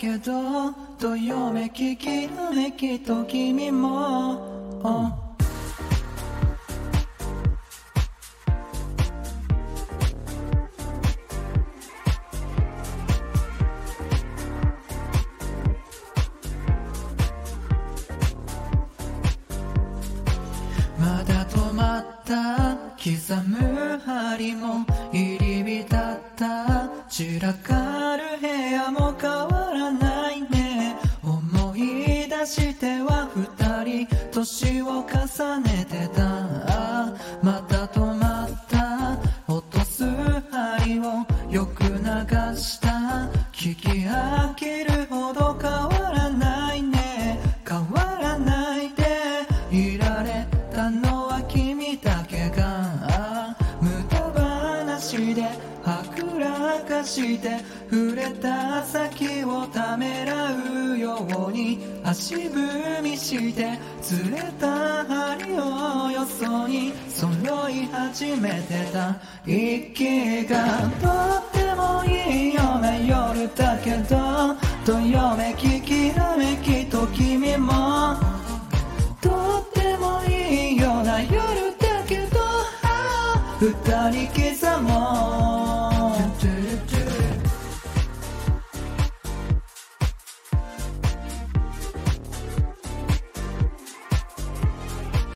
けどどよめききらめきと君も。まだ止まった刻む針も入り浸った散らかる部屋も変わらないね。思い出しては二人年を重ねてた。また止まった。落とす針をよく流した。聞き飽きるではぐらかして触れた先をためらうように足踏みして釣れた針をよそに揃い始めてた。息がとってもいいよね夜だけどどよめききらめき二人刻もう